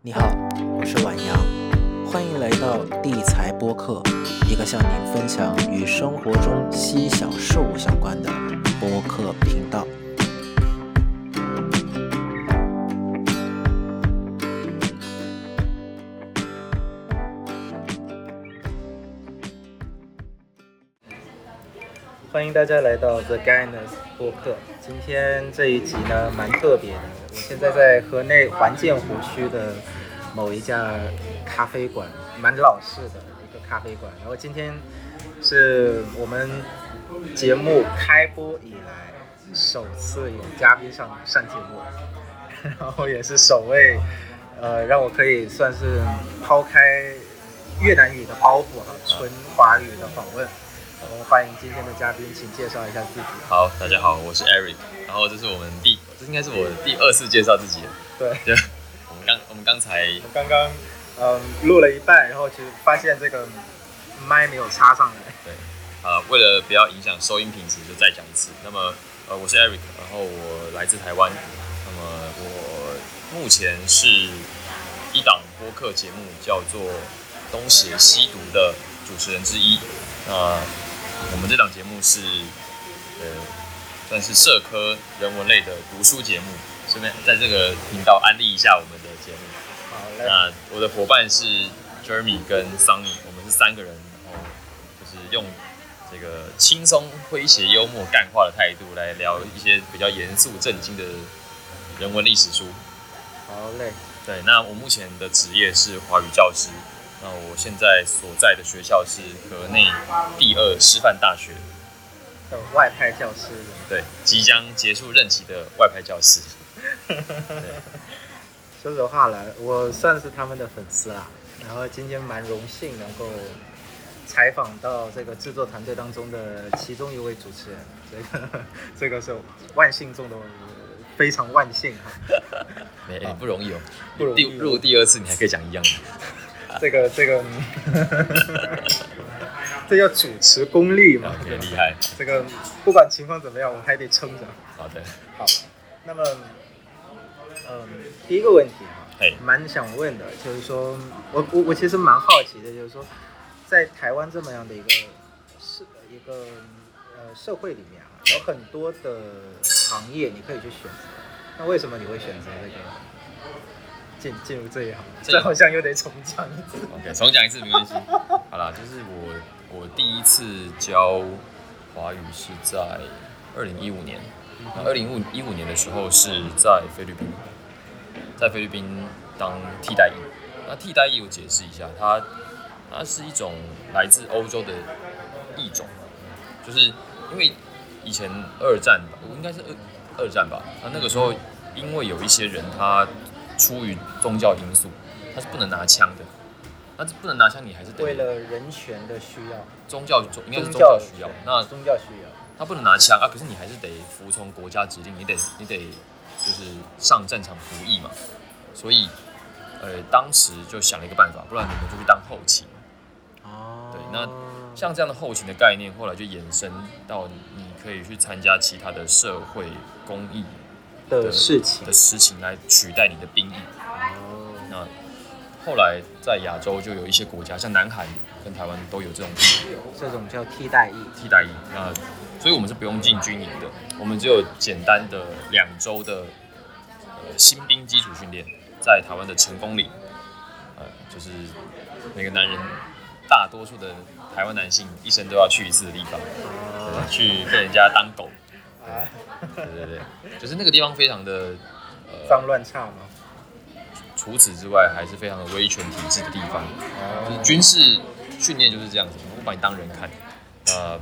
你好，我是晚阳，欢迎来到地财播客，一个向您分享与生活中细小事物相关的播客频道。欢迎大家来到 The Guyness 播客。今天这一集呢，蛮特别的。我现在在河内环建湖区的某一家咖啡馆，蛮老式的一个咖啡馆。然后今天是我们节目开播以来首次有嘉宾上上节目，然后也是首位，呃，让我可以算是抛开越南语的包袱哈，纯华语的访问。我们欢迎今天的嘉宾，请介绍一下自己。好，大家好，我是 Eric，然后这是我们第，这应该是我第二次介绍自己了。对，就我们刚我们刚才我刚刚嗯录了一半，然后其实发现这个麦没有插上来。对，呃，为了不要影响收音品质，就再讲一次。那么，呃，我是 Eric，然后我来自台湾，那么我目前是一档播客节目叫做《东邪西毒》的主持人之一。那我们这档节目是，呃，算是社科人文类的读书节目，顺便在这个频道安利一下我们的节目。好嘞，那我的伙伴是 Jeremy 跟 Sunny，我们是三个人，然后就是用这个轻松、诙谐、幽默、干话的态度来聊一些比较严肃、震惊的人文历史书。好嘞，对，那我目前的职业是华语教师。那我现在所在的学校是河内第二师范大学，的外派教师。对，即将结束任期的外派教师。说实话了，我算是他们的粉丝啦。然后今天蛮荣幸能够采访到这个制作团队当中的其中一位主持人，这个这个是万幸中的非常万幸哈。没、不容易哦，不容易第入第二次你还可以讲一样的。这个这个，这叫主持功力嘛？OK，厉害。这个不管情况怎么样，我还得撑着。好的，好，那么，嗯，第一个问题哈嘿，蛮想问的，就是说我我我其实蛮好奇的，就是说，在台湾这么样的一个社一个呃社会里面啊，有很多的行业你可以去选择，那为什么你会选择这个进进入这一行？这这好像又得重讲一次。OK，重讲一次没关系。好啦，就是我我第一次教华语是在二零一五年，二零五一五年的时候是在菲律宾，在菲律宾当替代役。那替代役我解释一下，它它是一种来自欧洲的异种，就是因为以前二战吧，应该是二二战吧，那那个时候因为有一些人他出于宗教因素，他是不能拿枪的。那不能拿枪，你还是得为了人权的需要，宗教应该是宗教需要。那宗教需要，他不能拿枪啊，可是你还是得服从国家指令，你得你得就是上战场服役嘛。所以，呃，当时就想了一个办法，不然你们就去当后勤。哦对那像这样的后勤的概念，后来就延伸到你可以去参加其他的社会公益的事情的事情来取代你的兵役。哦，那后来在亚洲就有一些国家，像南韩跟台湾都有这种这种叫替代役。替代役。那所以我们是不用进军营的，我们只有简单的两周的呃新兵基础训练，在台湾的成功岭，呃，就是每个男人大多数的台湾男性一生都要去一次的地方，对去被人家当狗。啊，对对对，就是那个地方非常的呃，脏乱差吗？除此之外还是非常的威权体制的地方。就是军事训练就是这样子，我把你当人看。呃，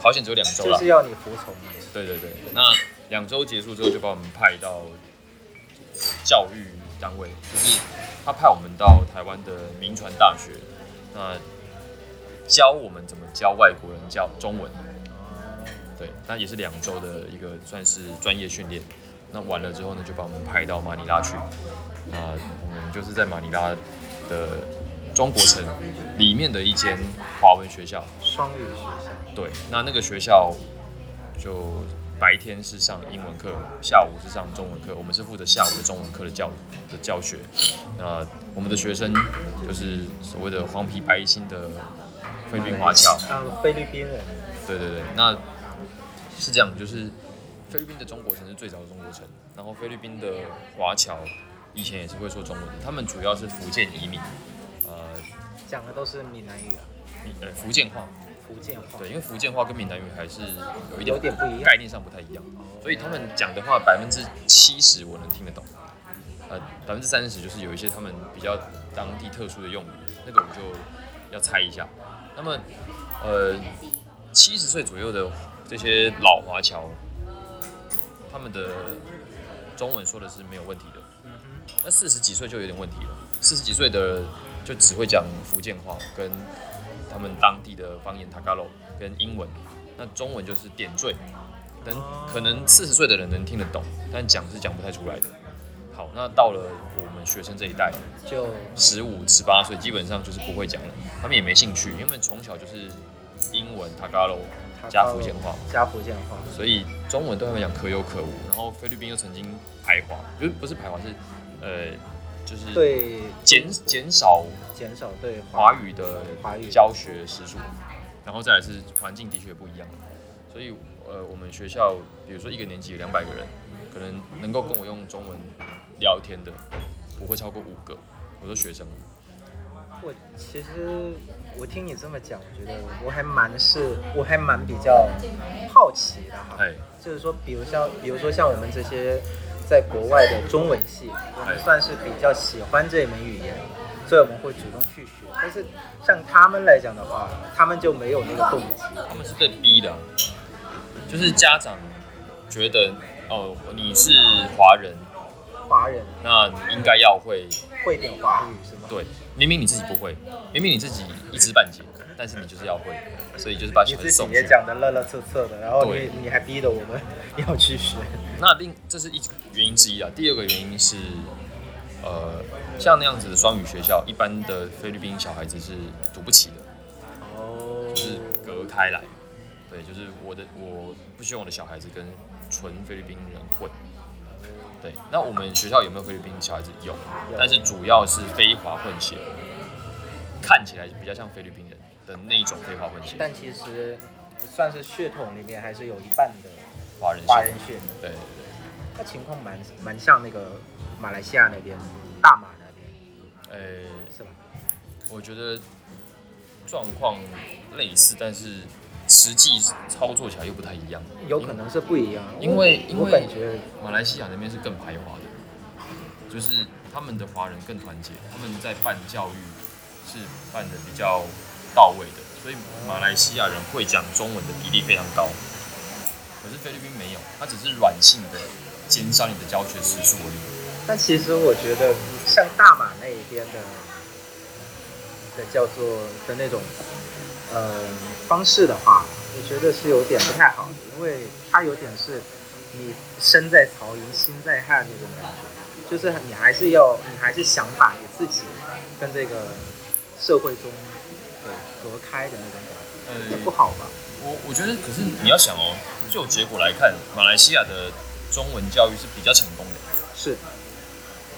好险只有两周了就是。要你服从你。对对对，那两周结束之后就把我们派到教育单位，就是他派我们到台湾的民传大学，那教我们怎么教外国人教中文。对，那也是两周的一个算是专业训练。那完了之后呢，就把我们派到马尼拉去。那我们就是在马尼拉的中国城里面的一间华文学校。双语学校。对，那那个学校就白天是上英文课，下午是上中文课。我们是负责下午的中文课的教的教学。那我们的学生就是所谓的黄皮白心的菲律宾华侨。啊，菲律宾人。对对对，那是这样，就是菲律宾的中国城是最早的中国城，然后菲律宾的华侨以前也是会说中文，他们主要是福建移民，呃，讲的都是闽南语啊，闽呃福建话。福建话对，因为福建话跟闽南语还是有一点有点不一样概念上不太一样，所以他们讲的话百分之七十我能听得懂，呃，百分之三十就是有一些他们比较当地特殊的用语，那个我就要猜一下。那么，呃，七十岁左右的这些老华侨，他们的中文说的是没有问题的，那四十几岁就有点问题了，四十几岁的就只会讲福建话跟。他们当地的方言 Tagalog 跟英文，那中文就是点缀，能可能四十岁的人能听得懂，但讲是讲不太出来的。好，那到了我们学生这一代，就十五、十八岁，基本上就是不会讲了，他们也没兴趣，因为从小就是英文 Tagalog 加福建话，加福建话，所以中文对他们讲可有可无。然后菲律宾又曾经排华，就是不是排华是呃。就是对减减少减少对华语的华语教学时数，然后再来是环境的确不一样，所以呃我们学校比如说一个年级有两百个人，可能能够跟我用中文聊天的不会超过五个，我说学生。我其实我听你这么讲，我觉得我还蛮是我还蛮比较好奇的哈，就是说比如像比如说像我们这些。在国外的中文系，我们算是比较喜欢这一门语言，所以我们会主动去学。但是像他们来讲的话，他们就没有那个动机，他们是被逼的，就是家长觉得哦你是华人，华人，那应该要会会点华语是吗？对，明明你自己不会，明明你自己一知半解，但是你就是要会，所以就是把小孩送去。也讲的乐乐色色的，然后你你还逼着我们要去学。那另这是一原因之一啊。第二个原因是，呃，像那样子的双语学校，一般的菲律宾小孩子是读不起的。哦。就是隔开来。对，就是我的，我不希望我的小孩子跟纯菲律宾人混。对。那我们学校有没有菲律宾小孩子？有。但是主要是非华混血，看起来比较像菲律宾人的那一种非华混血。但其实算是血统里面还是有一半的。华人华人血，对对对，那情况蛮蛮像那个马来西亚那边大马那边，呃，是吧？我觉得状况类似，但是实际操作起来又不太一样。有可能是不一样，因为因为感觉马来西亚那边是更排华的，就是他们的华人更团结，他们在办教育是办的比较到位的，所以马来西亚人会讲中文的比例非常高。可是菲律宾没有，它只是软性的减少你的教学时数而已。但其实我觉得，像大马那一边的的叫做的那种呃方式的话，我觉得是有点不太好的，因为它有点是你身在曹营心在汉那种感觉，就是你还是要你还是想把你自己跟这个社会中对隔开的那种感觉，不好吧？我我觉得，可是你要想哦。就结果来看，马来西亚的中文教育是比较成功的。是，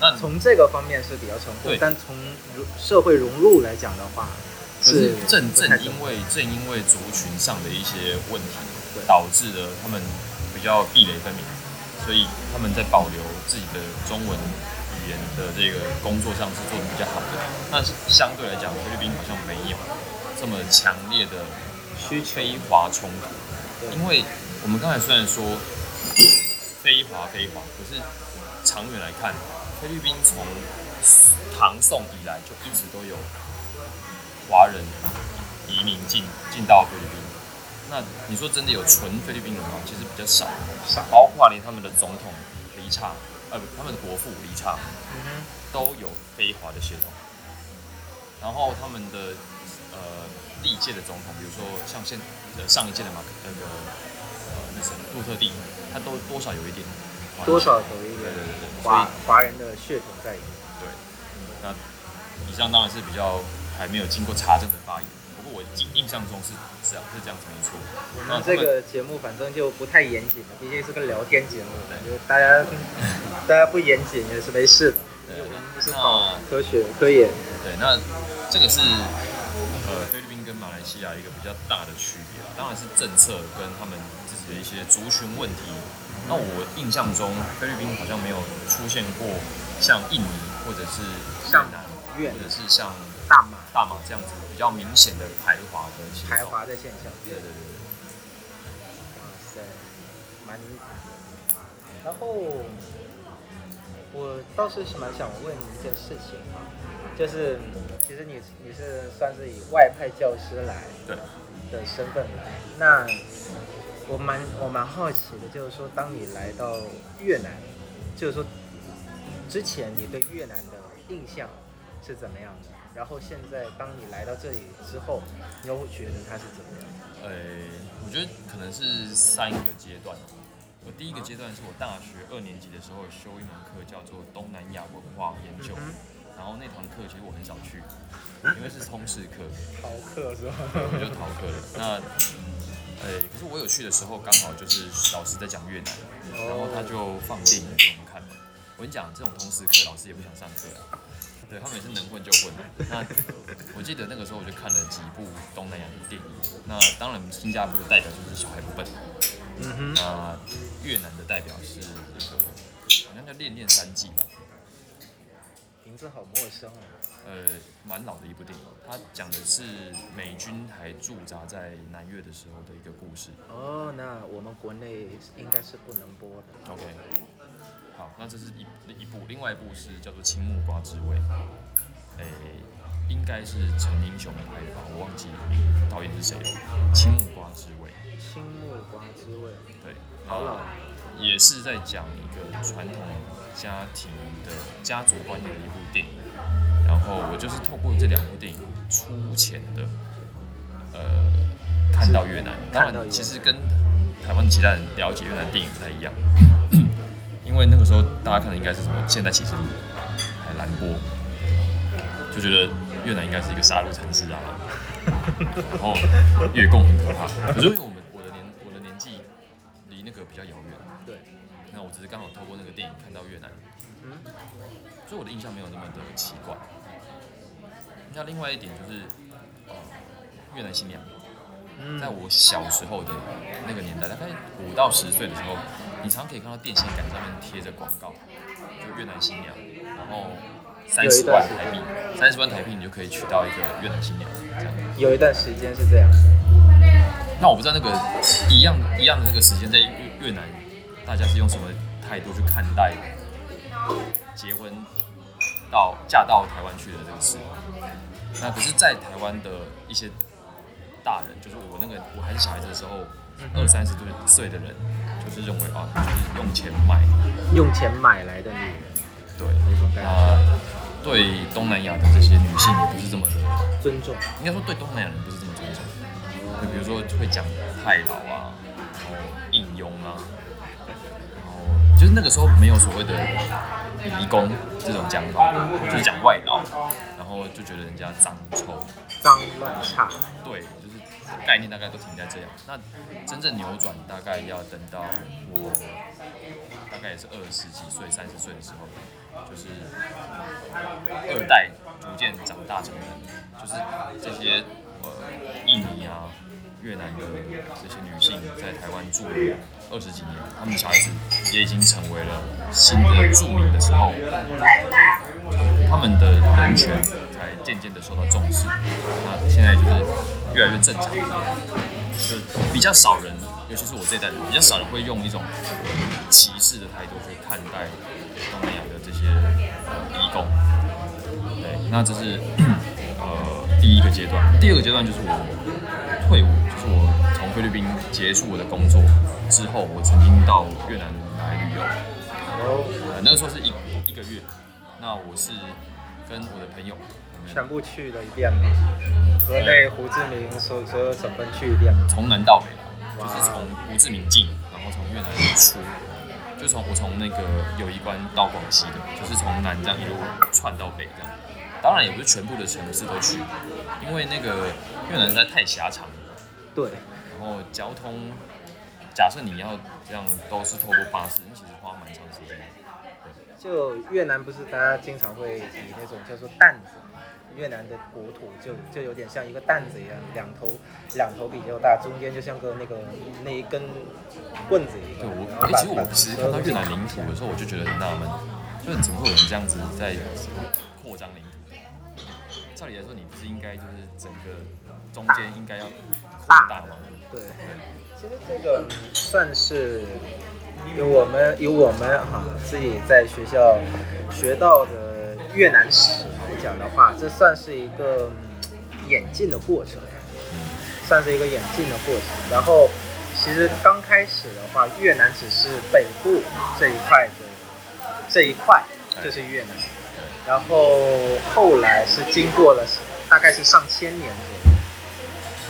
那从这个方面是比较成功。但从社会融入来讲的话，是正正因为正因为族群上的一些问题，导致了他们比较壁垒分明，所以他们在保留自己的中文语言的这个工作上是做的比较好的。但是相对来讲，菲律宾好像没有这么强烈的需非华冲突，因为。我们刚才虽然说非华非华，可是长远来看，菲律宾从唐宋以来就一直都有华人移民进进到菲律宾。那你说真的有纯菲律宾人吗？其实比较少，少。包括连他们的总统黎查，呃不，他们的国父黎查，都有非华的血统。然后他们的呃历届的总统，比如说像现呃上一届的马克那个。杜特地，他都多少有一点，多少有一点华华人的血统在里面。对，那以上当然是比较还没有经过查证的发言。不过我印印象中是这样，是这样子没错。我们们这个节目反正就不太严谨了，毕竟是个聊天节目，就大家大家不严谨也是没事的，对那科学科研。对，那这个是呃菲律宾跟马来西亚一个比较大的区别啊，当然是政策跟他们自己的一些族群问题。那我印象中菲律宾好像没有出现过像印尼或者是越像南，越或者是像大马大马这样子比较明显的排华的排。华的现象，对对对对。哇塞，蛮。然后我倒是是蛮想问你一件事情啊，就是其实你你是算是以外派教师来对的身份来，那我蛮我蛮好奇的，就是说当你来到越南，就是说之前你对越南的印象是怎么样的？然后现在当你来到这里之后，你又会觉得它是怎么样？呃，我觉得可能是三个阶段。我第一个阶段是我大学二年级的时候修一门课叫做东南亚文化研究，嗯然后那堂课其实我很少去，因为是通识课，逃课是吧？我就逃课了。那呃，可是我有去的时候刚好就是老师在讲越南，然后他就放电影给我们看。我跟你讲，这种通识课老师也不想上课啊，对他们也是能混就混。那我记得那个时候我就看了几部东南亚的电影，那当然新加坡的代表就是小孩不笨，嗯哼，那越南的代表是那个好像叫《恋恋三季》吧，名字好陌生哦。呃，蛮老的一部电影，它讲的是美军还驻扎在南越的时候的一个故事。哦，那我们国内应该是不能播的。OK，好，那这是一一部，另外一部是叫做《青木瓜之味》，诶、应该是陈英雄拍的吧，我忘记导演是谁了。《青木瓜之味》，青木瓜之味，对，好了。也是在讲一个传统家庭的家族观念的一部电影。然后我就是透过这两部电影粗浅的呃看到越南，当然其实跟台湾其他人了解越南电影不太一样，因为那个时候大家看的应该是什么《现代启示录》还有蓝波，就觉得越南应该是一个杀戮城市啊，然后越共很可怕。可是因为我们我的年我的年纪离那个比较遥远，对，那我只是刚好透过那个电影看到越南，所以我的印象没有那么的奇怪。那另外一点就是，呃，越南新娘，在我小时候的那个年代，大概五到十岁的时候，你常常可以看到电线杆上面贴着广告，就越南新娘，然后三十万台币，三十万台币你就可以娶到一个越南新娘，这样。有一段时间是这样。那我不知道那个一样一样的那个时间在越越南，大家是用什么态度去看待结婚到嫁到台湾去的这个事？那可是，在台湾的一些大人，就是我那个我还是小孩子的时候，二三十岁的人，就是认为啊，就是用钱买，用钱买来的女人对，那对东南亚的这些女性也不是这么的，尊重。应该说对东南亚人不是这么尊重。就比如说会讲太老啊，然后应佣啊，然后就是那个时候没有所谓的移工这种讲法，就是讲外劳，然后就觉得人家脏臭，脏乱差，对，就是概念大概都停在这样。那真正扭转大概要等到我大概也是二十几岁、三十岁的时候，就是二代逐渐长大成人，就是这些呃印尼啊、越南的这些女性在台湾住了二十几年，他们小孩子也已经成为了新的著名的时候，他们的人权才渐渐的受到重视。那现在就是越来越正常，就比较少人，尤其是我这一代人，比较少人会用一种歧视的态度去看待东南亚的这些呃移工。对，那这是 呃第一个阶段。第二个阶段就是我退伍，菲律宾结束我的工作之后，我曾经到越南来旅游。呃，那个时候是一一个月，那我是跟我的朋友，全部去了一遍嘛，河内、胡志明所所有省份去一遍嘛。从南到北啦，就是从胡志明进，然后从越南出，就从我从那个友谊关到广西的，就是从南这样一路串到北这样。当然也不是全部的城市都去，因为那个越南实在太狭长了。对，然后交通，假设你要这样都是透过巴士，那其实花蛮长时间的。就越南不是大家经常会以那种叫做担子，越南的国土就就有点像一个担子一样，两头两头比较大，中间就像个那个那一根棍子一样对。我，哎、其实我其实看到越南领土的时候，我就觉得很纳闷，就是怎么会有人这样子在扩张领土？照理来说，你不是应该就是整个中间应该要扩大吗？对，其实这个算是以我们以我们哈、自己在学校学到的越南史来讲的话，这算是一个演进的过程，算是一个演进的过程。然后其实刚开始的话，越南只是北部这一块的这一块就是越南，然后后来是经过了大概是上千年左右。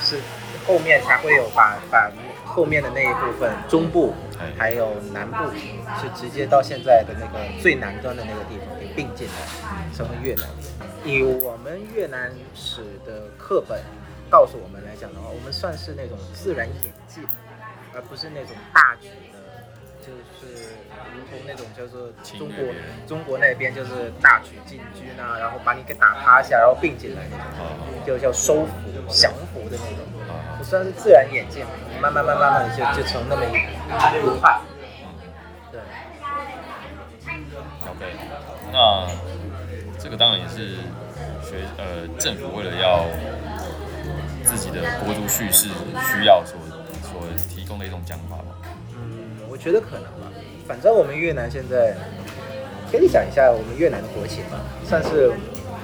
是后面才会有把把后面的那一部分中部还有南部是直接到现在的那个最南端的那个地方给并进来，成为越南。以我们越南史的课本告诉我们来讲的话，我们算是那种自然演进，而不是那种大局，就是如同那种叫做中国中国那边就是大举进军啊，然后把你给打趴下，然后并进来那种。啊就叫收服、降服的那种，算是自然演进，慢慢慢慢慢的就就成那么一。对，，OK，那这个当然也是学呃政府为了要自己的国族叙事需要所所提供的一种讲法吧。嗯，我觉得可能吧。反正我们越南现在，跟你讲一下我们越南的国情吧，算是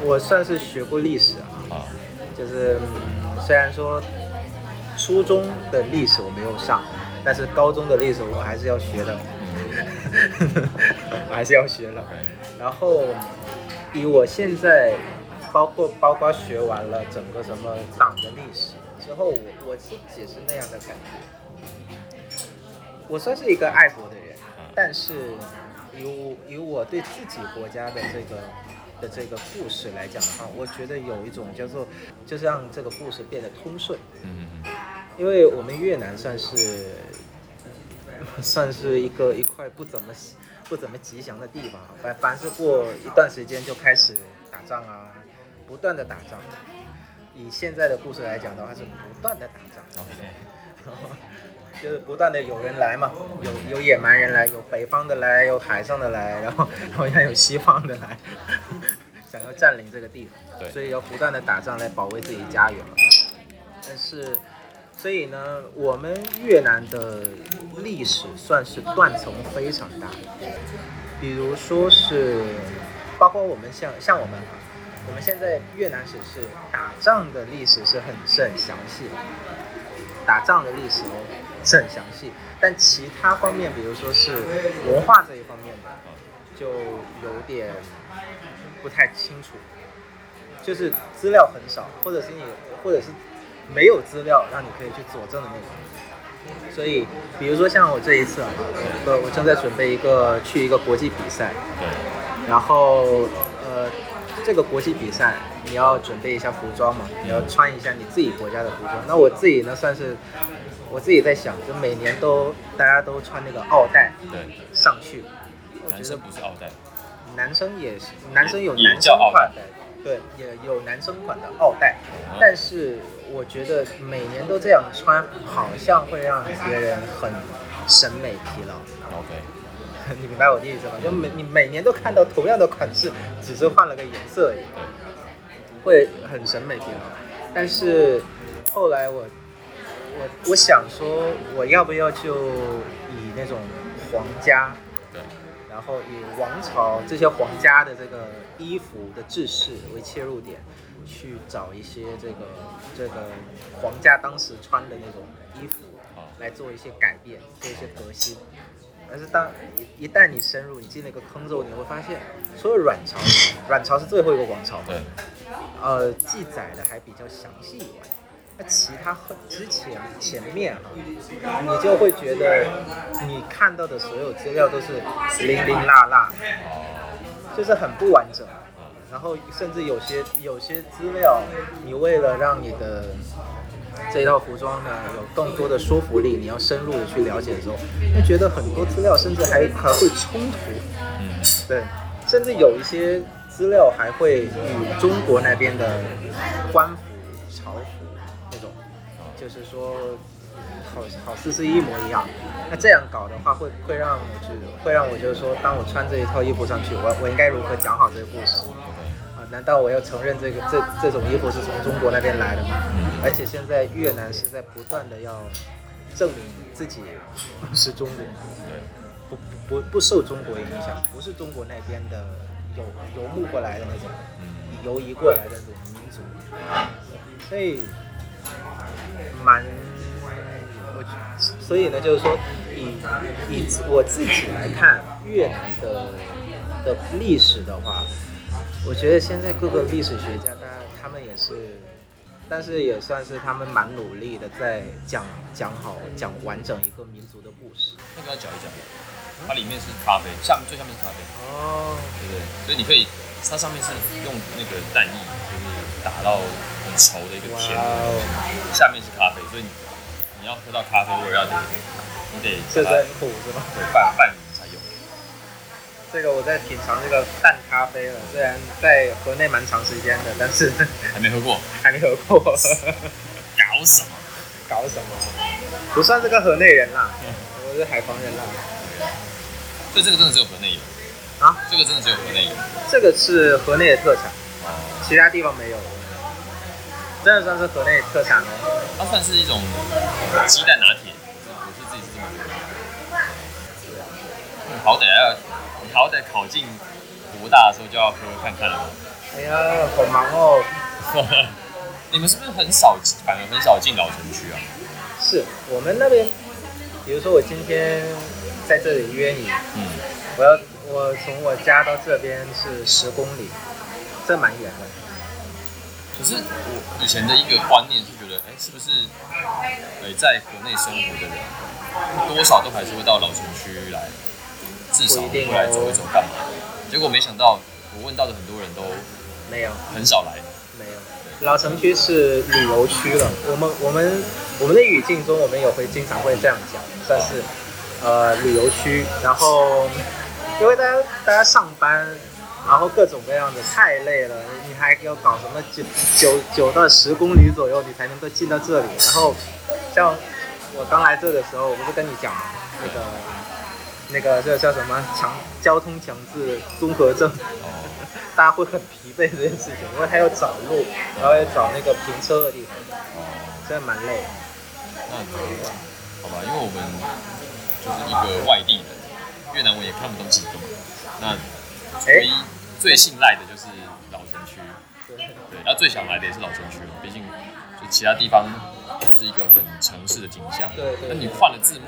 我算是学过历史啊，啊，就是、嗯虽然说初中的历史我没有上，但是高中的历史我还是要学的，我还是要学的。然后以我现在包括包括学完了整个什么党的历史之后，我我自己是那样的感觉。我算是一个爱国的人，但是以我以我对自己国家的这个的这个故事来讲的话，我觉得有一种叫做，就是让这个故事变得通顺。嗯嗯嗯，因为我们越南算是 算是一个一块不怎么不怎么吉祥的地方，凡凡是过一段时间就开始打仗啊，不断的打仗。以现在的故事来讲的话，是不断的打仗，OK，就是不断的有人来嘛，有有野蛮人来，有北方的来，有海上的来，然后好像有西方的来，想要占领这个地方。对所以要不断的打仗来保卫自己家园嘛。但是，所以呢，我们越南的历史算是断层非常大，比如说是，包括我们像像我们，我们现在越南史是打仗的历史是很是很详细的，打仗的历史哦是很详细，但其他方面，比如说是文化这一方面的，就有点不太清楚。就是资料很少，或者是你，或者是没有资料让你可以去佐证的那种。所以，比如说像我这一次啊，我我正在准备一个去一个国际比赛，对，然后呃，这个国际比赛你要准备一下服装嘛，你要穿一下你自己国家的服装。那我自己呢，算是我自己在想，就每年都大家都穿那个奥带对，上去，我觉得男生不是奥黛，男生也是，男生有男生款的，对，也有男生款的奥带，嗯但是我觉得每年都这样穿，好像会让别人很审美疲劳。OK，你明白我的意思吗？就每你每年都看到同样的款式，只是换了个颜色而已，对，会很审美疲劳。但是后来我我我想说，我要不要就以那种皇家对，然后以王朝这些皇家的这个衣服的制式为切入点，去找一些这个这个皇家当时穿的那种衣服好，来做一些改变，做一些革新。但是当一一旦你深入，你进了一个坑之后，你会发现，除了阮朝，阮朝是最后一个王朝，对，呃，记载的还比较详细以外，那其他之前前面哈，你就会觉得你看到的所有资料都是零零落落，就是很不完整。然后甚至有些有些资料，你为了让你的这一套服装呢有更多的说服力，你要深入的去了解的时候，会觉得很多资料甚至还还会冲突。嗯，对，甚至有一些资料还会与中国那边的官服、朝服，就是说好好似是一模一样。那这样搞的话，会会让我觉得，会让我就是说，当我穿这一套衣服上去，我我应该如何讲好这个故事？啊，难道我要承认这个这这种衣服是从中国那边来的吗？而且现在越南是在不断的要证明自己是中国。对，不不不受中国影响，不是中国那边的游游牧过来的那种，游移过来的那种民族，所以蛮我所以呢，就是说以以我自己来看越南的的历史的话，我觉得现在各个历史学家，当然他们也是。但是也算是他们蛮努力的，在讲讲好讲完整一个民族的故事。那个要讲一讲，它里面是咖啡，下面最下面是咖啡，哦，对？所以你可以，它上面是用那个蛋液，就是打到很稠的一个甜下面是咖啡，所以你你要喝到咖啡味，要得你得这是很苦是吗？对拌拌匀才有。这个我在品尝这个淡咖啡了，虽然在河内蛮长时间的，但是 还没喝过，还没喝过。搞什么？搞什么？不算这个河内人啦，我是海防人啦。所以这个真的只有河内有啊？这个真的只有河内有这个是河内的特产，哦。其他地方没有。真的算是河内特产哦。它算是一种鸡蛋拿铁，我是自己是这么觉得。你好歹要，你好歹考进国大的时候就要喝看看了。哎呀，好忙哦。你们是不是很少，反而很少进老城区啊？是我们那边，比如说我今天在这里约你，嗯，我要我从我家到这边是十公里，这蛮远的。可是我以前的一个观念是觉得，哎、是不是，呃，在国内生活的人，多少都还是会到老城区来，至少不一定会来走一哦走干嘛？结果没想到，我问到的很多人都没有。很少来。没有，老城区是旅游区了。我们我们我们的语境中，我们也会经常会这样讲，算是呃旅游区。然后因为大家大家上班，然后各种各样的太累了，你还要搞什么九九九到十公里左右，你才能够进到这里。然后像我刚来这的时候，我不是跟你讲那个那个这叫什么强交通强制综合症。哦，大家会很疲惫这件事情，因为他要找路，然后要找那个停车的地方，哦，真的蛮累的。那好吧，因为我们就是一个外地人，越南我也看不懂几个。那唯一最信赖的就是老城区，对，对，然后最想来的也是老城区了，毕竟就其他地方就是一个很城市的景象。对对那你换了字幕，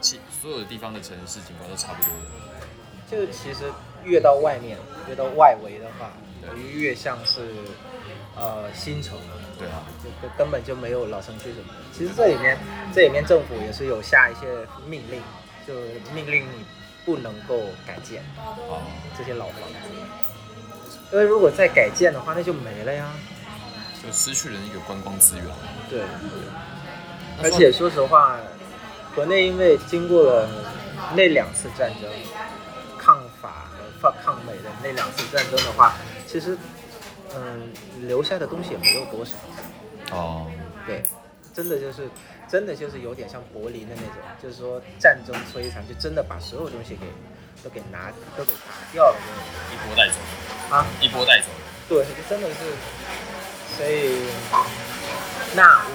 其所有的地方的城市景观都差不多的。就其实越到外面，越到外围的话，对越像是呃新城，对啊，就根根本就没有老城区什么。其实这里面这里面政府也是有下一些命令，就命令你不能够改建哦，这些老房子，因为如果再改建的话，那就没了呀。就失去了一个观光资源。对。而且说实话，国内因为经过了那两次战争，抗法和抗抗美的那两次战争的话，其实嗯留下的东西也没有多少。哦，对，真的就是真的就是有点像柏林的那种，就是说战争摧残，就真的把所有东西给都给拿都给拿掉了那一波带走，啊。一波带走。对，就真的是，所以那我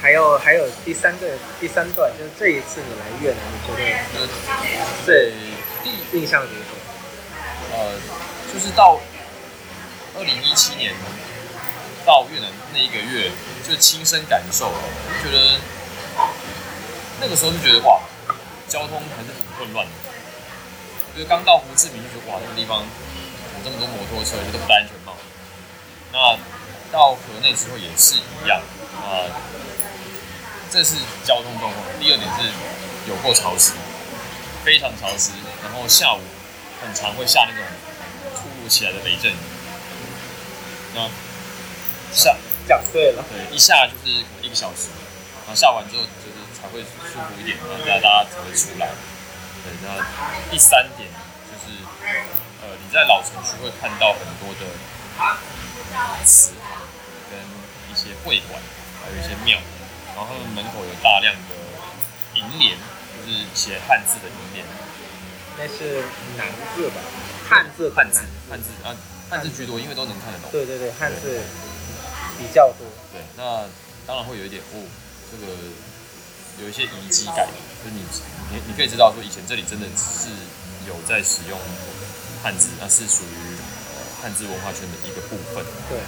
还有还有第三个第三段，就是这一次你来越南，你觉得那对第印象如何？呃，就是到二零一七年到越南那一个月，就亲身感受，就觉得那个时候就觉得哇，交通还是很混乱的。就是刚到胡志明就觉得哇，这个地方有这么多摩托车，就都不戴安全帽。那到河内之后也是一样，啊，啊、这是交通状况。第二点是有过潮湿，非常潮湿，然后下午很常会下那种突如其来的雷阵雨。那下讲对了，对一下就是可能一个小时，然后下完之后就是才会舒服一点，然后大家大家才会出来。对，那第三点就是呃你在老城区会看到很多的祠堂跟一些会馆，还有一些庙，然后他们门口有大量的楹联，就是写汉字的楹联，那是南字吧？汉字汉字汉汉字啊汉字居多，因为都能看得懂。对对对，汉字比较多。对，那当然会有一点哦，这个有一些遗迹感，就是你你你可以知道说以前这里真的是有在使用汉字，那是属于呃汉字文化圈的一个部分。对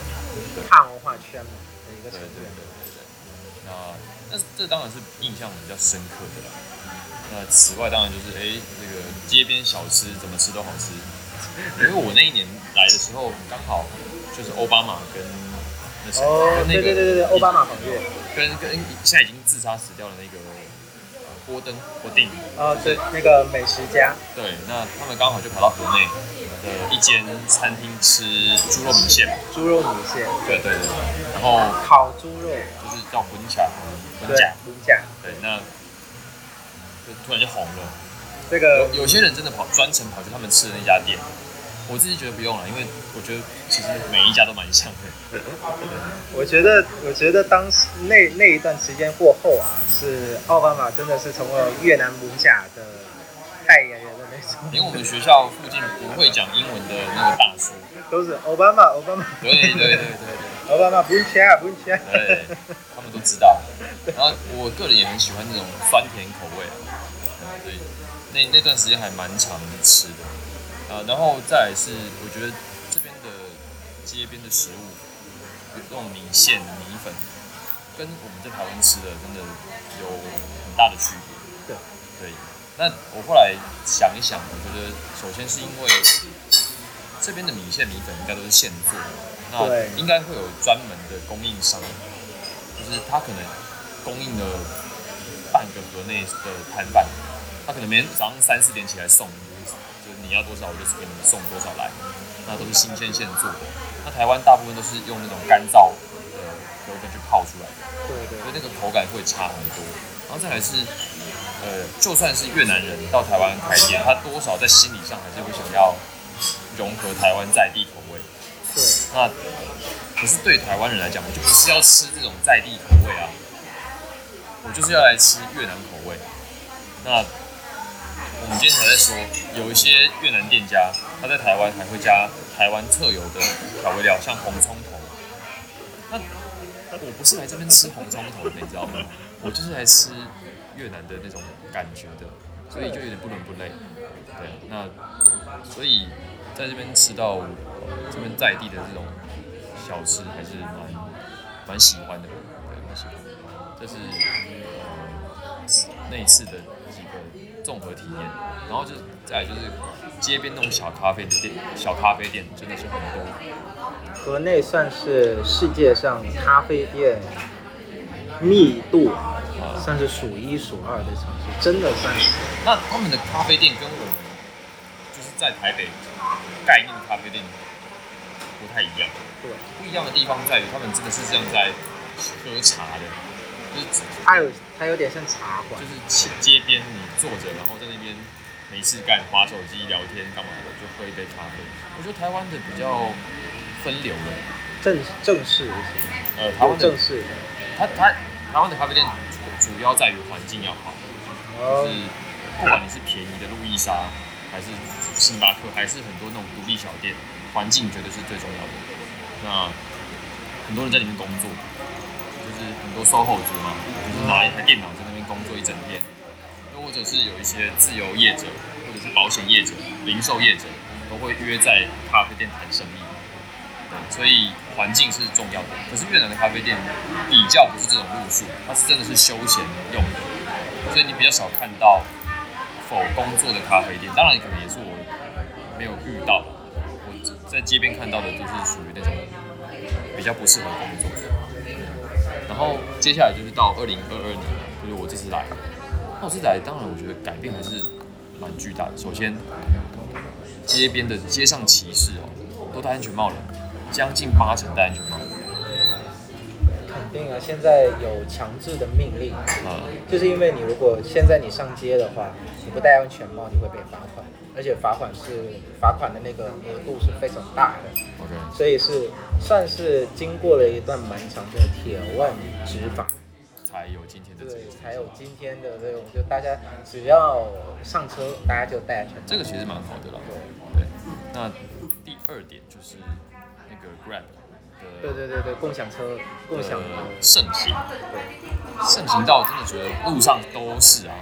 对，汉文化圈嘛的一个成对对对。对对。那但是这当然是印象比较深刻的啦。那此外当然就是哎，那个街边小吃怎么吃都好吃。因为我那一年来的时候刚好就是奥巴马跟那谁、哦，跟那个对对对对对，奥巴马访越。跟跟现在已经自杀死掉的那个呃波登波定，哦，对，那个美食家。对，那他们刚好就跑到河内的一间餐厅吃猪肉米线，猪肉米线，对对对，然后烤猪肉，就是叫混甲混对甲，，卤甲。对，那就突然就红了。这个有有些人真的跑专程跑去他们吃的那家店，我自己觉得不用了，因为我觉得其实每一家都蛮像的。我觉得，我觉得当时那那一段时间过后啊，是奥巴马真的是成为越南母甲的代言人的那种，连我们学校附近不会讲英文的那个大叔，都是奥巴马，奥巴马，对对对对对。奥巴马不用钱啊不掐。对，他们都知道。然后我个人也很喜欢那种酸甜口味对，那那段时间还蛮常吃的。啊，然后再来是，我觉得这边的街边的食物，有这种米线、米粉，跟我们在台湾吃的真的有很大的区别。对，对。那我后来想一想，我觉得首先是因为这边的米线、米粉应该都是现做的，那应该会有专门的供应商，就是他可能供应了半个河内的摊贩，他可能每天早上三四点起来送，就是你要多少我就给你们送多少来，那都是新鲜现做的。那台湾大部分都是用那种干燥的油粉去泡出来的。对对所以那个口感会差很多。然后再来是，呃，就算是越南人到台湾开店，他多少在心理上还是会想要融合台湾在地口味。对，那可是对台湾人来讲，我就不是要吃这种在地口味啊，我就是要来吃越南口味。那我们今天才在说，有一些越南店家，他在台湾还会加台湾特有的调味料，像红葱头。那我不是来这边吃红葱头的，你知道吗？我就是来吃越南的那种感觉的，所以就有点不伦不类。对，那所以在这边吃到这边在地的这种小吃，还是蛮蛮喜欢的，对，蛮喜欢的。这是呃那一次的综合体验，然后就再就是街边那种小咖啡的店，小咖啡店真的是很多。河内算是世界上咖啡店密度啊，算是数一数二的城市，真的算是。那他们的咖啡店跟我们就是在台北概念的咖啡店不太一样。对，不一样的地方在于，他们真的是这样在喝茶的，就是它有它有点像茶馆就，是街街边你坐着，然后在那边没事干，划手机聊天干嘛的，就喝一杯咖啡。我觉得台湾的比较分流了，正正式一些，呃，台湾的正式的。它它台湾的咖啡店主主要在于环境要好，哦就是不管你是便宜的路易莎，还是星巴克，还是很多那种独立小店，环境绝对是最重要的。那很多人在里面工作，就是很多 SOHO 族嘛，就是拿一台电脑在那边工作一整天，又或者是有一些自由业者，或者是保险业者、零售业者，都会约在咖啡店谈生意。对，所以环境是重要的。可是越南的咖啡店比较不是这种路数，它是真的是休闲用的，所以你比较少看到否工作的咖啡店。当然，可能也是我没有遇到，我在街边看到的都是属于那种比较不适合工作的。然后接下来就是到二零二二年了，就是我这次来，那我这次来，当然我觉得改变还是蛮巨大的。首先，街边的街上骑士哦，都戴安全帽了，将近八成戴安全帽。现在有强制的命令，啊、就是因为你如果现在你上街的话，你不戴安全帽，你会被罚款，而且罚款是罚款的那个额度是非常大的，o k 所以是算是经过了一段蛮长的铁腕执法，才有今天的这对，才有今天的这种，就大家只要上车，大家就戴安全帽。这个其实蛮好的了。对。对，那第二点就是那个 Grab 的对对对对，共享车，共享盛行，对。盛行到真的觉得路上都是啊，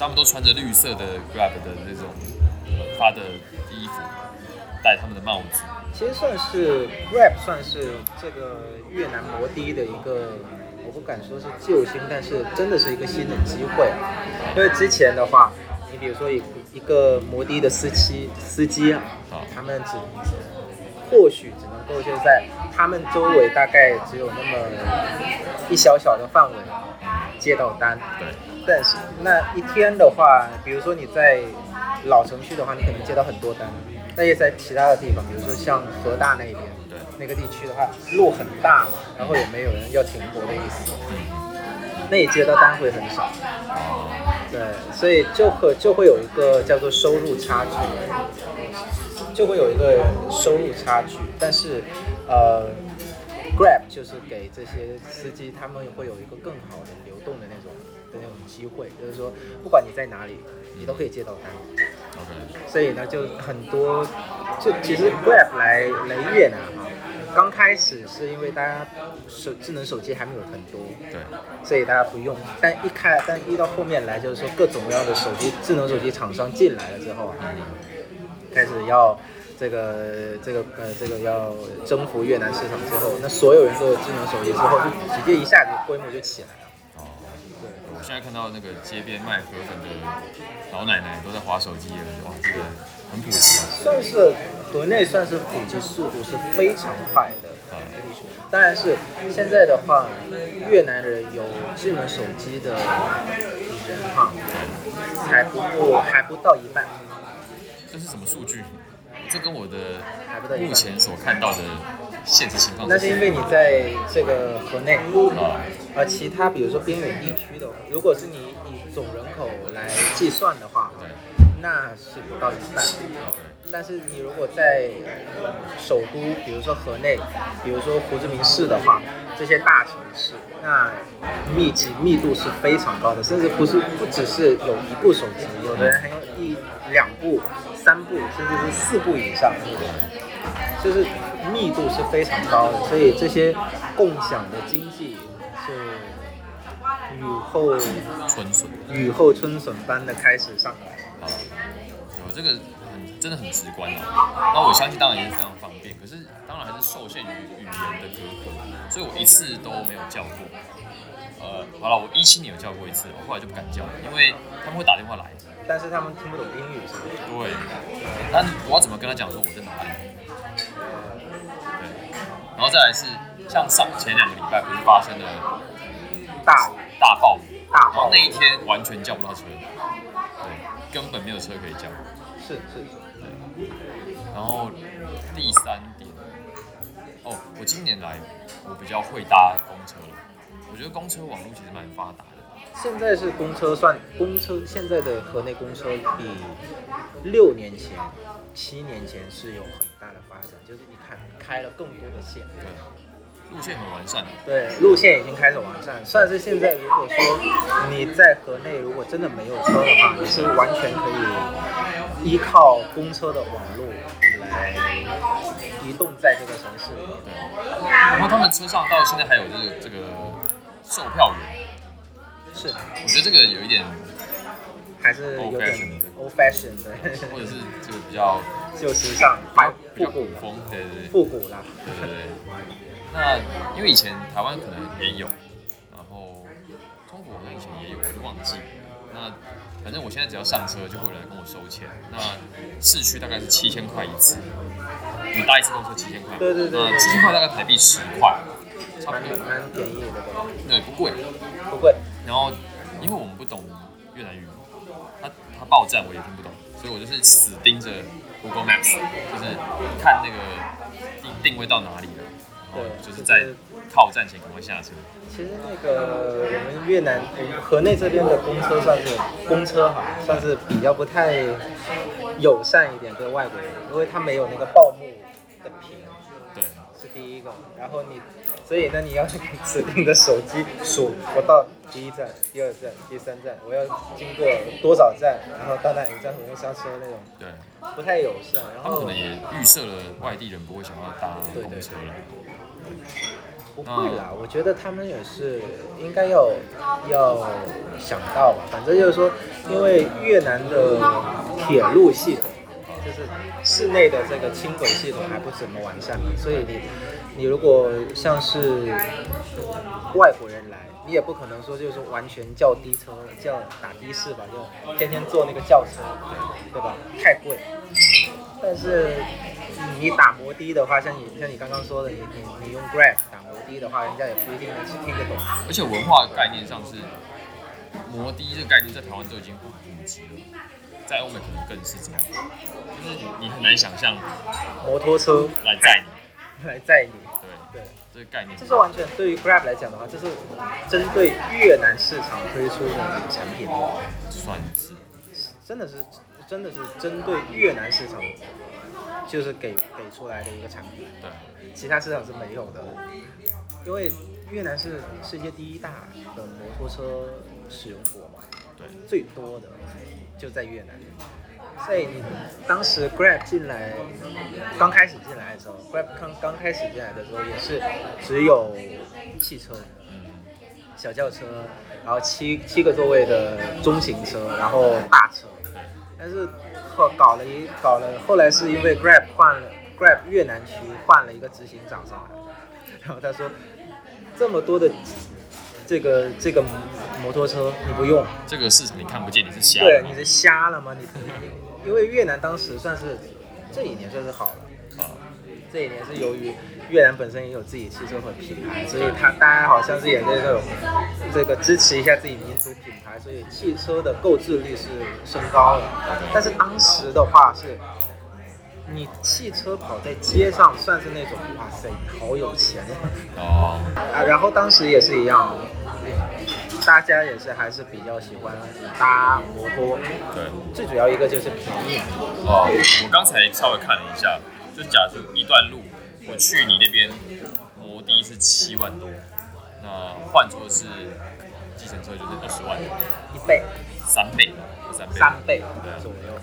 他们都穿着绿色的 Grab 的那种呃发的衣服，戴他们的帽子，其实算是 Grab 算是这个越南摩的的一个，我不敢说是救星，但是真的是一个新的机会啊。因为之前的话，你比如说一一个摩的的司机司机啊啊，他们只或许只能够就在他们周围大概只有那么一小小的范围接到单，对，但是那一天的话，比如说你在老城区的话，你可能接到很多单，那也在其他的地方，比如说像河大那边对。那个地区的话，路很大嘛，然后也没有人要停泊的意思，那也接到单会很少。对，所以就可就会有一个叫做收入差距，就会有一个收入差距。但是，呃，Grab 就是给这些司机，他们会有一个更好的流动的那种的那种机会，就是说，不管你在哪里，你都可以接到单。OK，所以呢，就很多，就其实 Grab 来来越南哈，刚开始是因为大家手智能手机还没有很多，对，所以大家不用。但一开，但一到后面来，就是说各种各样的手机智能手机厂商进来了之后啊，开始要这个这个呃这个要征服越南市场之后，那所有人都有智能手机之后，就直接一下子规模就起来了。哦，我现在看到那个街边卖河粉的老奶奶都在划手机了，哇，这个很普及啊。算是国内算是普及速度是非常快的。当然是现在的话，越南人有智能手机的人哈，还不过还不到一半，这是什么数据？这跟我的。目前所看到的现实情况那是因为你在这个河内，啊，而其他比如说边远地区的，如果是你以总人口来计算的话，对那是不到一半。但是你如果在呃首都，比如说河内，比如说胡志明市的话，这些大城市，那密集密度是非常高的，甚至不是不只是有一部手机，有的人还有一两部、三部，甚至是四部以上，就是密度是非常高的，所以这些共享的经济是雨后春笋雨后春笋般的开始上来。啊，有这个很真的很直观啊。那我相信当然也是非常方便，可是当然还是受限于语言的隔阂，所以我一次都没有叫过。呃，好了，我一七年有叫过一次，我后来就不敢叫了，因为他们会打电话来。但是他们听不懂英语，是吗？对，但我要怎么跟他讲说我在哪里？对，然后再来是像上前两个礼拜不是发生了大雨大暴雨，大暴然后那一天完全叫不到车，对，根本没有车可以叫。是是是，然后第三点，哦，我今年来我比较会搭公车了，我觉得公车网络其实蛮发达的。现在是公车算公车，现在的河内公车比六年前、七年前是有很大的发展，就是你看开了更多的线，对，路线很完善的。对，路线已经开始完善，算是现在如果说你在河内如果真的没有车的话，你是完全可以依靠公车的网络来移动在这个城市里面。对，然后他们车上到现在还有这个这个售票员，是，我觉得这个有一点，还是有 Old 点 fashioned old fashion 的，或者是这个比较就时尚、怀比较复古古风，对对对。复古啦。对对对。那因为以前台湾可能也有，然后中国好像以前也有，我就忘记了。那反正我现在只要上车，就会有人跟我收钱。那市区大概是七千块一次，你搭一次公车七千块，对对对那七千块大概台币十块，差蛮蛮便宜的？对，不贵。不贵。然后因为我们不懂越南语，他他报站我也听不懂，所以我就是死盯着 Google Maps，就是看那个定定位到哪里了，然后就是在靠站前赶快下车。其实那个我们越南河内这边的公车算是公车哈，算是比较不太友善一点对外国人，因为它没有那个报幕的屏。对，是第一个。然后你，所以呢，你要去指定的手机数，我到第一站、第二站、第三站，我要经过多少站，然后到哪一站我会下车那种。对，不太友善。然后他们可能也预设了外地人不会想要搭公车了。不会啦，我觉得他们也是应该要要想到吧。反正就是说，因为越南的铁路系统，就是室内的这个轻轨系统还不怎么完善嘛，所以你你如果像是外国人来，你也不可能说就是完全叫的车叫打的士吧，就天天坐那个轿车，对吧？太贵。但是你打摩的的话，像你像你刚刚说的，你你你用 Grab 打摩的的话，人家也不一定能听得懂。而且文化概念上是摩的这个概念在台湾都已经不普及了，在欧美可能更是这样，就是你很难想象摩托车来载你，来载你。这个概念。这是完全对于 Grab 来讲的话，这是针对越南市场推出的产品，算是，真的是。真的是针对越南市场，就是给给出来的一个产品，对，其他市场是没有的，因为越南是世界第一大的摩托车使用国嘛，对，最多的就在越南，所以你当时 Grab 进来，刚开始进来的时候，Grab 刚刚开始进来的时候也是只有汽车，小轿车，然后七七个座位的中型车，然后大车。但是后搞了一搞了，后来是因为 Grab 换了 Grab 越南区换了一个执行长上来，然后他说这么多的这个这个摩托车你不用，这个市场你看不见你是瞎？对，你是瞎了吗？你因为越南当时算是这一年算是好了，啊，这一年是由于。越南本身也有自己汽车和品牌，所以他大家好像是也这种这个支持一下自己民族品牌，所以汽车的购置率是升高了。但是当时的话是，你汽车跑在街上算是那种哇塞，好有钱哦啊！然后当时也是一样，大家也是还是比较喜欢搭摩托，对，最主要一个就是便宜。哦，我刚才稍微看了一下，就假设一段路。我去你那边，摩的是七万多，那换作是计程车就是二十万，一倍，三倍，三倍，三倍。左右。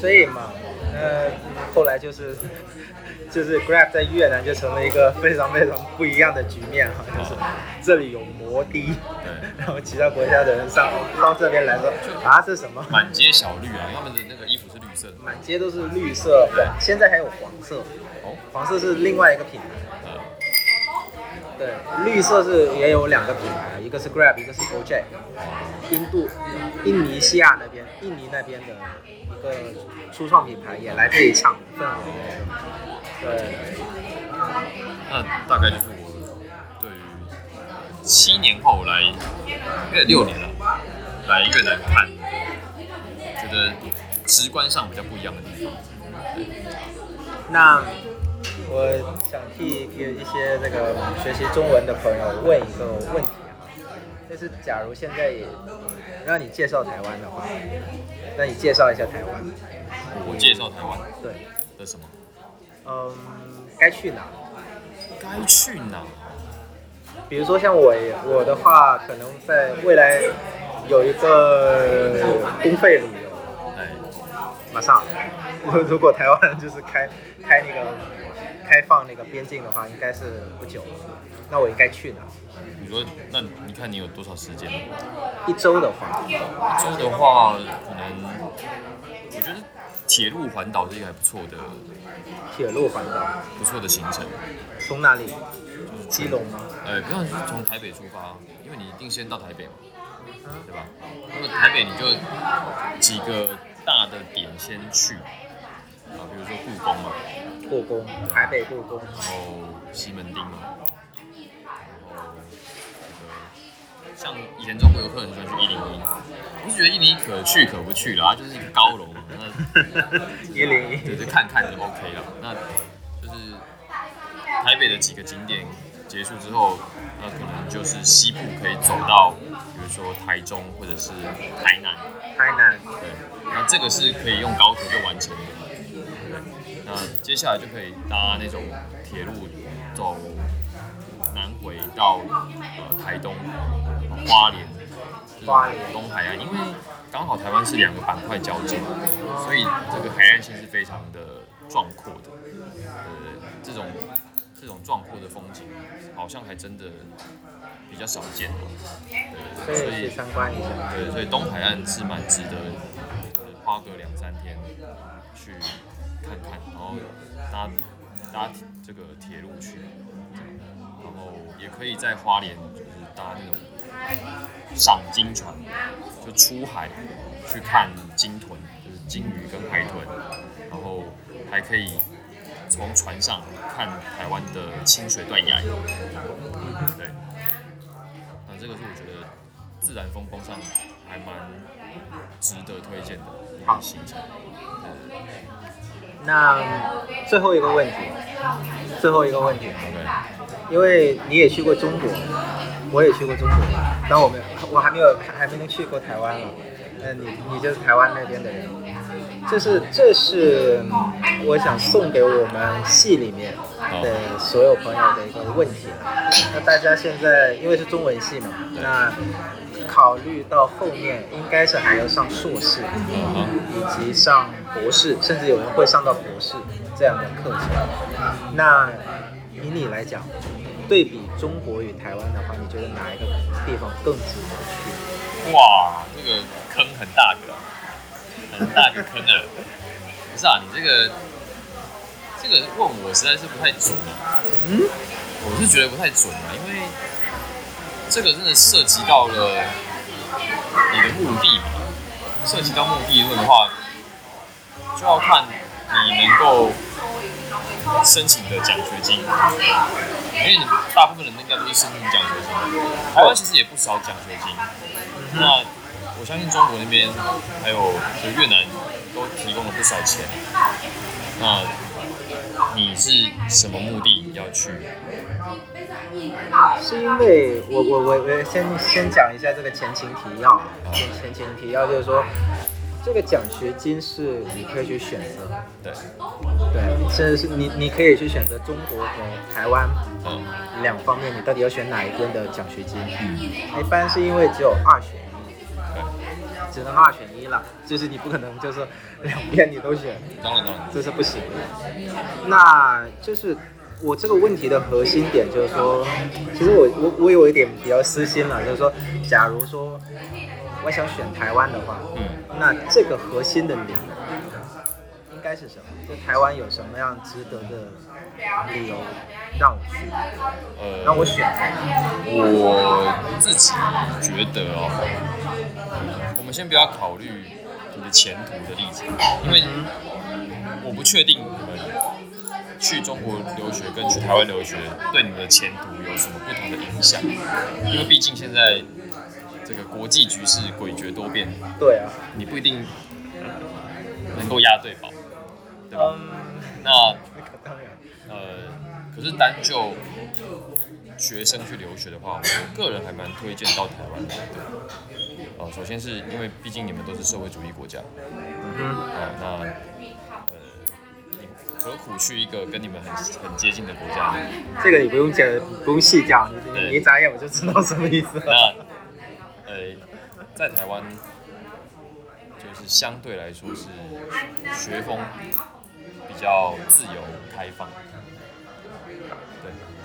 所以嘛，呃，后来就是 就是 Grab 在越南就成了一个非常非常不一样的局面哈，就是这里有摩的，对，然后其他国家的人上到这边来说啊，是什么？满街小绿啊，他们的那个衣服是绿色的，满街都是绿色，对，现在还有黄色。哦。黄色是另外一个品牌，对，绿色是也有两个品牌，一个是 Grab，一个是 Gojek，印度、印尼西亚那边，印尼那边的一个初创品牌也来这里抢份额，对。那大概就是我对于七年后来，越六年了，来越南看，觉得直观上比较不一样的地方。那。我想替一些这个学习中文的朋友问一个问题哈，就是假如现在也让你介绍台湾的话，那你介绍一下台湾。我介绍台湾。对。的什么？嗯，该去哪？该去哪？比如说像我，我的话可能在未来有一个公费旅游，哎，马上。如果台湾就是开开那个。开放那个边境的话，应该是不久。那我应该去哪？你说，那你看你有多少时间？一周的话，一周的话，可能我觉得铁路环岛是一个还不错的。铁路环岛，不错的行程。从哪里？就是基隆吗？呃，不用，是从台北出发，因为你一定先到台北嘛，对吧？那么台北你就几个大的点先去啊，比如说故宫嘛。故宫，台北故宫，然后西门町嘛然后，像以前中国游客很喜欢去一零一，我是觉得一零一可去可不去啦，它就是一个高楼嘛，那 一零一，对，就看看就 OK 了。那就是台北的几个景点结束之后，那可能就是西部可以走到，比如说台中或者是台南，台南，对，那这个是可以用高铁就完成的。对，那接下来就可以搭那种铁路走南回到呃台东、花莲、花莲东海岸，因为刚好台湾是两个板块交界，所以这个海岸线是非常的壮阔的。呃，这种这种壮阔的风景，好像还真的比较少见。可对，所以参观一下。对，所以东海岸是蛮值得，就是花个两三天去看看，然后搭搭这个铁路去，然后也可以在花莲就是搭那种赏金船，就出海去看鲸豚，就是鲸鱼跟海豚，然后还可以从船上看台湾的清水断崖，对，那这个是我觉得自然风光上还蛮值得推荐的一个行程。那最后一个问题，最后一个问题。因为你也去过中国，我也去过中国，但我们我还没有还没能去过台湾了。那你你就是台湾那边的人，就是这是嗯我想送给我们系里面的所有朋友的一个问题了。那大家现在因为是中文系嘛，那考虑到后面应该是还要上硕士，嗯以及上博士，甚至有人会上到博士这样的课程。那以你来讲，对比中国与台湾的话，你觉得哪一个地方更值得去？哇，这个坑很大个啊，很大个坑啊！不是啊，你这个这个问我实在是不太准啊。嗯，我是觉得不太准啊，因为这个真的涉及到了你的目的嘛，涉及到目的论的话，就要看你能够申请的奖学金，因为你大部分人应该都是申请奖学金，台湾其实也不少奖学金，那我相信中国那边还有就越南都提供了不少钱，那你是什么目的要去？是因为我我我我先先讲一下这个前情提要，前前情提要就是说，这个奖学金是你可以去选择，对，对，甚至是你你可以去选择中国和台湾嗯，两方面，你到底要选哪一边的奖学金？一般是因为只有二选只能二选一了，就是你不可能就是两边你都选，当然当然，这是不行的。那就是我这个问题的核心点就是说，其实我我我有一点比较私心了，就是说，假如说我想选台湾的话，嗯，那这个核心的理由应该是什么？就台湾有什么样值得的理由让我去，呃，让我选？我自己觉得哦，我们先不要考虑你的前途的例子，因为我不确定你们去中国留学跟去台湾留学对你们的前途有什么不同的影响，因为毕竟现在这个国际局势诡谲多变，对啊，你不一定能够押对宝，对吧？那，呃，可是单就学生去留学的话，我个人还蛮推荐到台湾来的。呃，首先是因为毕竟你们都是社会主义国家，嗯啊、那呃，你何苦去一个跟你们很很接近的国家呢？这个你不用讲，不用细讲，你你一眨眼我就知道什么意思了。那呃，在台湾就是相对来说是学风比较自由开放，对，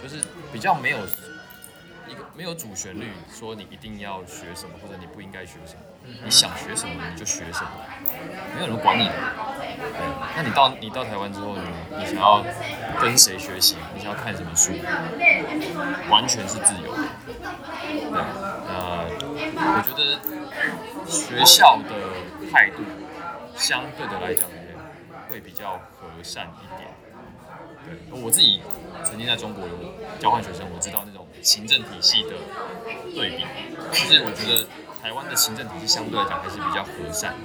就是比较没有一个没有主旋律，说你一定要学什么，或者你不应该学什么，你想学什么你就学什么，没有人管你的。对，那你到你到台湾之后，你你想要跟谁学习，你想要看什么书，完全是自由的。对，那我觉得学校的态度相对的来讲呢，会比较和善一点。对，我自己曾经在中国有交换学生，我知道那种行政体系的对比，就是我觉得台湾的行政体系相对来讲还是比较和善，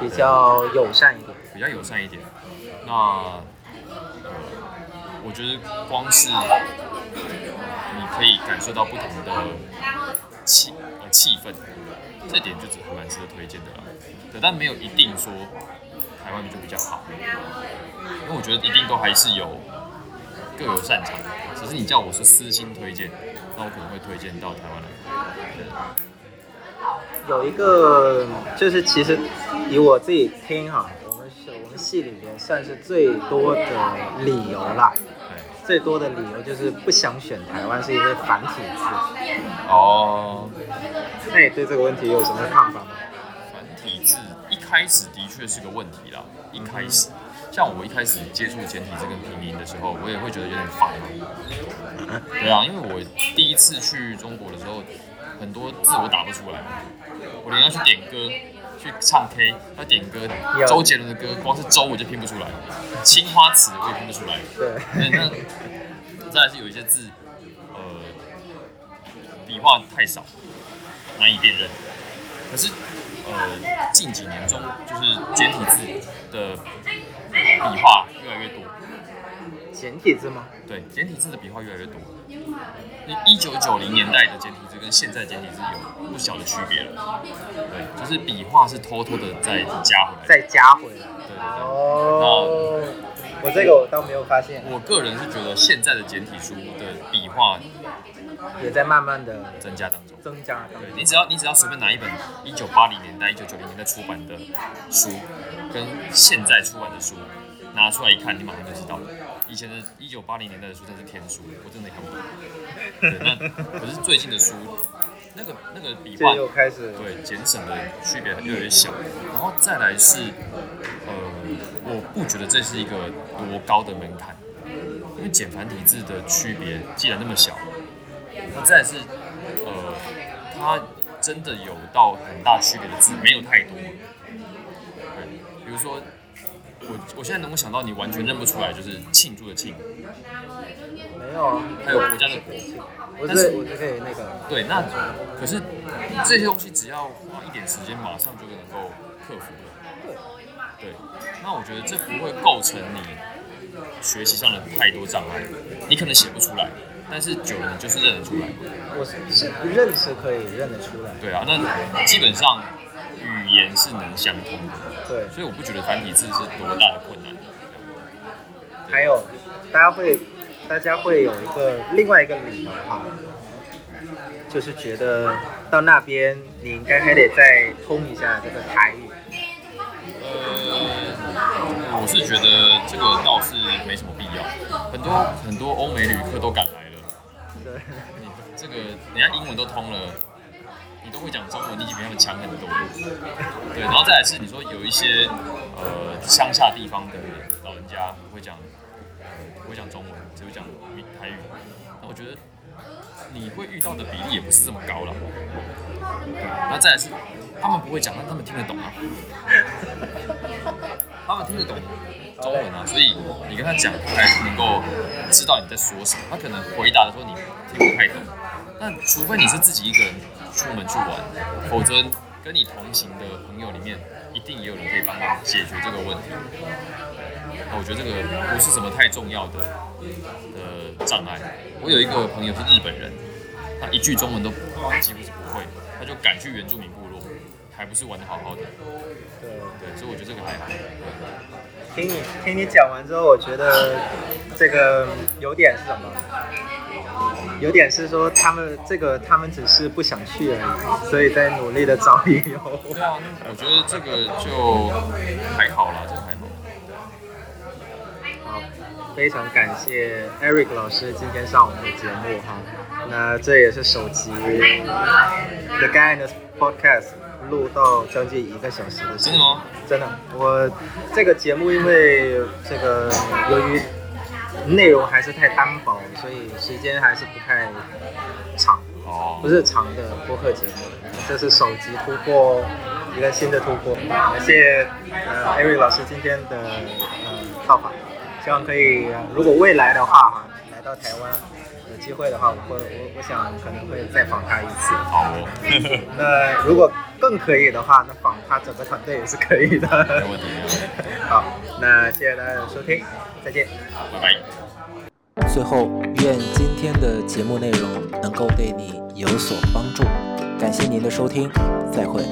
比较友善一点。比较友善一点。那呃，我觉得光是你可以感受到不同的气呃气氛，这点就是还蛮值得推荐的啦。对，但没有一定说台湾就比较好，因为我觉得一定都还是有各有擅长。只是你叫我是私心推荐，那我可能会推荐到台湾来。有一个就是其实以我自己听哈，我们是我们系里面算是最多的理由啦，最多的理由就是不想选台湾，是因为繁体字。哦，那你对这个问题有什么看法吗？繁体字一开始的确是个问题啦，一开始。像我一开始接触简体字跟拼音的时候，我也会觉得有点烦。对啊，因为我第一次去中国的时候，很多字我打不出来，我连要去点歌、去唱 K 要点歌，周杰伦的歌，光是周我就拼不出来，青花瓷我也拼不出来。对，那 再来是有一些字，呃，笔画太少，难以辨认。可是，呃，近几年中就是简体字的。笔画越来越多，简体字吗？对，简体字的笔画越来越多。一九九零年代的简体字跟现在简体字有不小的区别了。对，就是笔画是偷偷的在加回来，再加回来。对对对。哦。我这个我倒没有发现。我个人是觉得现在的简体书的笔画也在慢慢的增加当中。增加。对你只要你只要随便拿一本一九八零年代、一九九零年代出版的书，跟现在出版的书。拿出来一看，你马上就知道了。以前的一九八零年代的书真是天书，我真的看不懂。对，那可是最近的书，那个那个笔画又开始对减省的区别越来越小。然后再来是，呃，我不觉得这是一个多高的门槛，因为简繁体字的区别既然那么小，那再是，呃，它真的有到很大区别的字没有太多。对，比如说。我我现在能够想到你完全认不出来，就是庆祝的庆，没有啊，还有国家的国，但是我就可以那个，对，那可是这些东西只要花一点时间，马上就能够克服了，对，那我觉得这不会构成你学习上的太多障碍，你可能写不出来，但是久了你就是认得出来，我是认是可以认得出来，对啊，那基本上语言是能相通的。对，所以我不觉得繁体字是多大的困难。还有，大家会，大家会有一个另外一个理由哈，就是觉得到那边你应该还得再通一下这个台语。呃，我是觉得这个倒是没什么必要，很多很多欧美旅客都敢来你。这个人家英文都通了。你都会讲中文，你已经比他们强很多。对，然后再来是你说有一些呃乡下地方的老人家不会讲，不会讲中文，只会讲台语。那我觉得你会遇到的比例也不是这么高了。那再来是他们不会讲，但他们听得懂啊。他们听得懂中文啊，所以你跟他讲，他还能够知道你在说什么。他可能回答的时候你听不太懂，但除非你是自己一个人。出门去玩，否则跟你同行的朋友里面，一定也有人可以帮忙解决这个问题。那我觉得这个不是什么太重要的的障碍。我有一个朋友是日本人，他一句中文都几乎是不会，他就赶去原住民部落，还不是玩的好好的。对对，所以我觉得这个还好。听你听你讲完之后，我觉得这个有点是什么？有点是说他们这个他们只是不想去而已，所以在努力的找理由。对啊，我觉得这个就还好啦，这个还好。好，非常感谢 Eric 老师今天上我们的节目哈。那这也是首集 The Guy in the Podcast 录到将近一个小时的。真的吗？真的，我这个节目因为这个由于。内容还是太单薄，所以时间还是不太长，哦不是长的播客节目。这是首集突破，一个新的突破。感谢呃艾瑞老师今天的呃到访，希望可以，如果未来的话哈，来到台湾有机会的话，我会我我想可能会再访他一次。好哦，那如果更可以的话，那访他整个团队也是可以的。没问题，没问题。好，那谢谢大家的收听，再见。拜拜。最后，愿今天的节目内容能够对你有所帮助。感谢您的收听，再会。